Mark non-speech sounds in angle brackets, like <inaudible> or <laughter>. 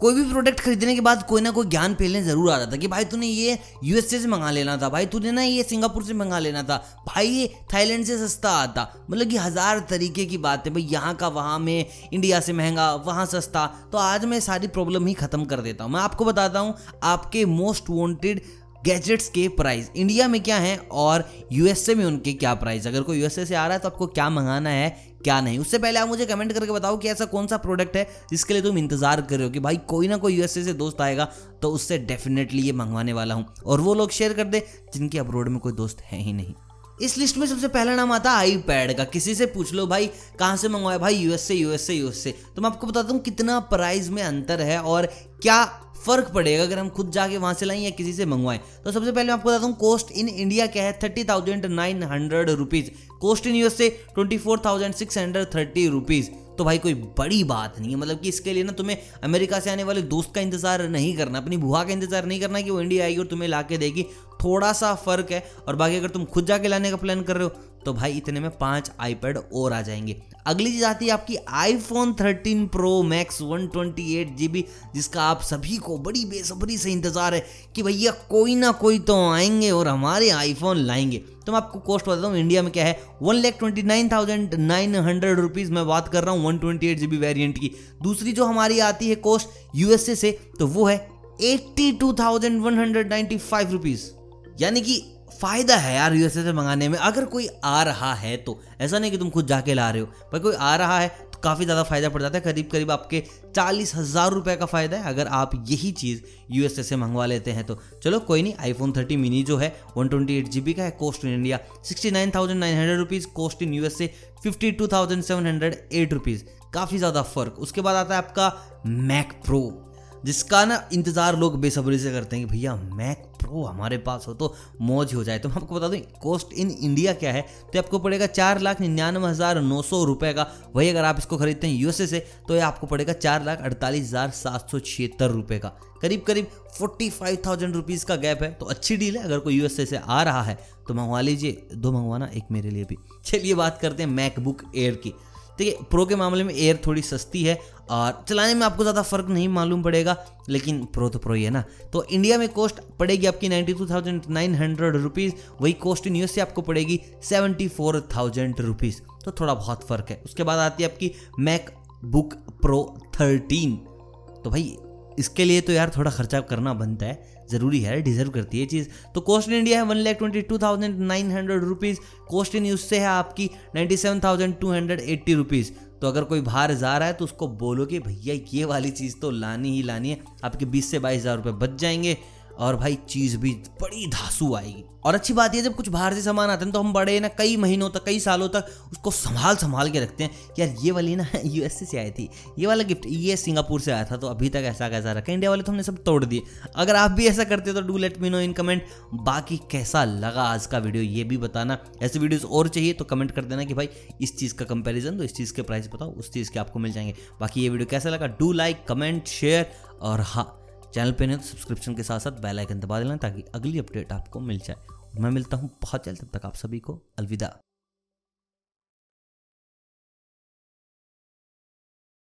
कोई भी प्रोडक्ट खरीदने के बाद कोई ना कोई ज्ञान फैलने ज़रूर आ था कि भाई तूने ये यूएसए से मंगा लेना था, भाई तूने ना ये सिंगापुर से मंगा लेना था, भाई ये थाईलैंड से सस्ता आता। मतलब कि हज़ार तरीके की बात है, भाई यहाँ का, वहाँ में, इंडिया से महँगा, वहाँ सस्ता। तो आज मैं सारी प्रॉब्लम ही खत्म कर देता हूँ। मैं आपको बताता हूँ आपके मोस्ट वॉन्टेड गैजेट्स के प्राइस इंडिया में क्या है और यूएसए में उनके क्या प्राइस अगर कोई यूएसए से आ रहा है तो आपको क्या मंगाना है? क्या नहीं? उससे पहले आप मुझे कमेंट करके बताओ कि ऐसा कौन सा प्रोडक्ट है जिसके लिए तुम इंतज़ार कर रहे हो कि भाई कोई ना कोई यूएसए से दोस्त आएगा तो उससे डेफिनेटली ये मंगवाने वाला हूँ। और वो लोग शेयर कर दे जिनके अब्रोड में कोई दोस्त है ही नहीं। इस लिस्ट में सबसे पहला नाम आता है आईपैड का। किसी से पूछ लो, भाई, कहाँ से मंगवाया? भाई यूएस से यूएस से यूएस से तो मैं आपको बताता हूँ कितना प्राइस में अंतर है और क्या फ़र्क पड़ेगा अगर हम खुद जाके वहाँ से लाएँ या किसी से मंगवाएँ। तो सबसे पहले मैं आपको बताता हूँ कोस्ट इन इंडिया क्या है? Thirty thousand nine hundred rupees cost in US से twenty four thousand six hundred thirty rupees तो भाई, कोई बड़ी बात नहीं है। मतलब कि इसके लिए ना तुम्हें अमेरिका से आने वाले दोस्त का इंतज़ार नहीं करना, अपनी बुआ का इंतज़ार नहीं करना कि वो इंडिया आएगी और तुम्हें ला देगी। थोड़ा सा फ़र्क है और बाकी अगर तुम खुद जाके लाने का प्लान कर रहे हो तो भाई इतने में पाँच आईपैड और आ जाएँगे। अगली चीज़ आती है आपकी आईफोन 13 प्रो मैक्स 128 जीबी जिसका आप सभी को बड़ी बेसब्री से इंतज़ार है कि भैया कोई ना कोई तो आएँगे और हमारे आईफोन लाएँगे। तो मैं आपको कॉस्ट बताता हूँ इंडिया में क्या है? One lakh twenty nine thousand nine hundred rupees मैं बात कर रहा हूँ one twenty eight G B variant की। दूसरी जो हमारी आती है कॉस्ट यूएसए से तो वो है eighty two thousand one hundred ninety five rupees यानी कि फ़ायदा है यार यूएसए से मंगाने में। अगर कोई आ रहा है तो। ऐसा नहीं कि तुम खुद जाके ला रहे हो। पर कोई आ रहा है तो काफ़ी ज़्यादा फ़ायदा पड़ जाता है। करीब करीब आपके चालीस हज़ार रुपए का फ़ायदा है अगर आप यही चीज़ यूएसए से मंगवा लेते हैं तो। चलो कोई नहीं आईफोन थर्टी मिनी जो है one twenty eight G B का है cost in India sixty nine thousand nine hundred rupees cost in USA fifty two thousand seven hundred eight rupees काफ़ी ज़्यादा फ़र्क। उसके बाद आता है आपका मैक प्रो जिसका ना इंतज़ार लोग बेसब्री से करते हैं कि भैया मैक प्रो हमारे पास हो तो मौज हो जाए। तो मैं आपको बता दूँ कॉस्ट इन इंडिया क्या है? तो आपको पड़ेगा चार लाख निन्यानवे हज़ार नौ सौ रुपये का। वही अगर आप इसको खरीदते हैं यूएसए से तो ये आपको पड़ेगा चार लाख अड़तालीस हज़ार सात सौ छिहत्तर रुपये का। करीब करीब फोर्टी फाइव थाउज़ेंड रुपीज़ का गैप है। तो अच्छी डील है, अगर कोई यूएसए से आ रहा है तो मंगवा लीजिए। दो मंगवाना, एक मेरे लिए भी। चलिए बात करते हैं मैकबुक एयर की। ठीक है प्रो के मामले में एयर थोड़ी सस्ती है और चलाने में आपको ज़्यादा फ़र्क नहीं मालूम पड़ेगा, लेकिन प्रो तो प्रो ही है ना। तो इंडिया में कॉस्ट पड़ेगी आपकी ninety two thousand nine hundred rupees वही कॉस्ट इन यूएस से आपको पड़ेगी सेवेंटी फोर थाउज़ेंड रुपीज़ तो थोड़ा बहुत फ़र्क है। उसके बाद आती है आपकी मैक बुक प्रो थर्टीन तो भाई इसके लिए तो यार थोड़ा खर्चा करना बनता है, ज़रूरी है डिजर्व करती है चीज़। तो कॉस्ट इन इंडिया है one lakh twenty two thousand nine hundred rupees cost in US से है आपकी ninety seven thousand two hundred eighty rupees तो अगर कोई बाहर जा रहा है तो उसको बोलो कि भैया, ये वाली चीज़ तो लानी ही लानी है। आपके बीस से बाईस हज़ार रुपये बच जाएँगे। और भाई चीज़ भी बड़ी धासु आएगी। और अच्छी बात यह जब कुछ बाहर से सामान आते हैं तो हम बड़े ना, कई महीनों तक, कई सालों तक उसको संभाल संभाल के रखते हैं। कि यार, ये वाली ना <laughs> यूएसए से आई थी। ये वाला गिफ्ट ये सिंगापुर से आया था तो अभी तक ऐसा कैसा रखा? इंडिया वाले तो हमने सब तोड़ दिए। अगर आप भी ऐसा करते तो do let me know in comment बाकी कैसा लगा आज का वीडियो ये भी बताना। ऐसे वीडियोज़ और चाहिए तो कमेंट कर देना कि भाई, इस चीज़ का कंपेरिजन तो इस चीज़ के प्राइस बताओ, उस चीज़ के आपको मिल जाएँगे। बाकी ये वीडियो कैसा लगा? डू लाइक कमेंट शेयर और हाँ चैनल पे नहीं तो सब्सक्रिप्शन के साथ साथ बेल आइकन दबा देना ताकि अगली अपडेट आपको मिल जाए। मैं मिलता हूँ बहुत जल्द, तब तक आप सभी को अलविदा।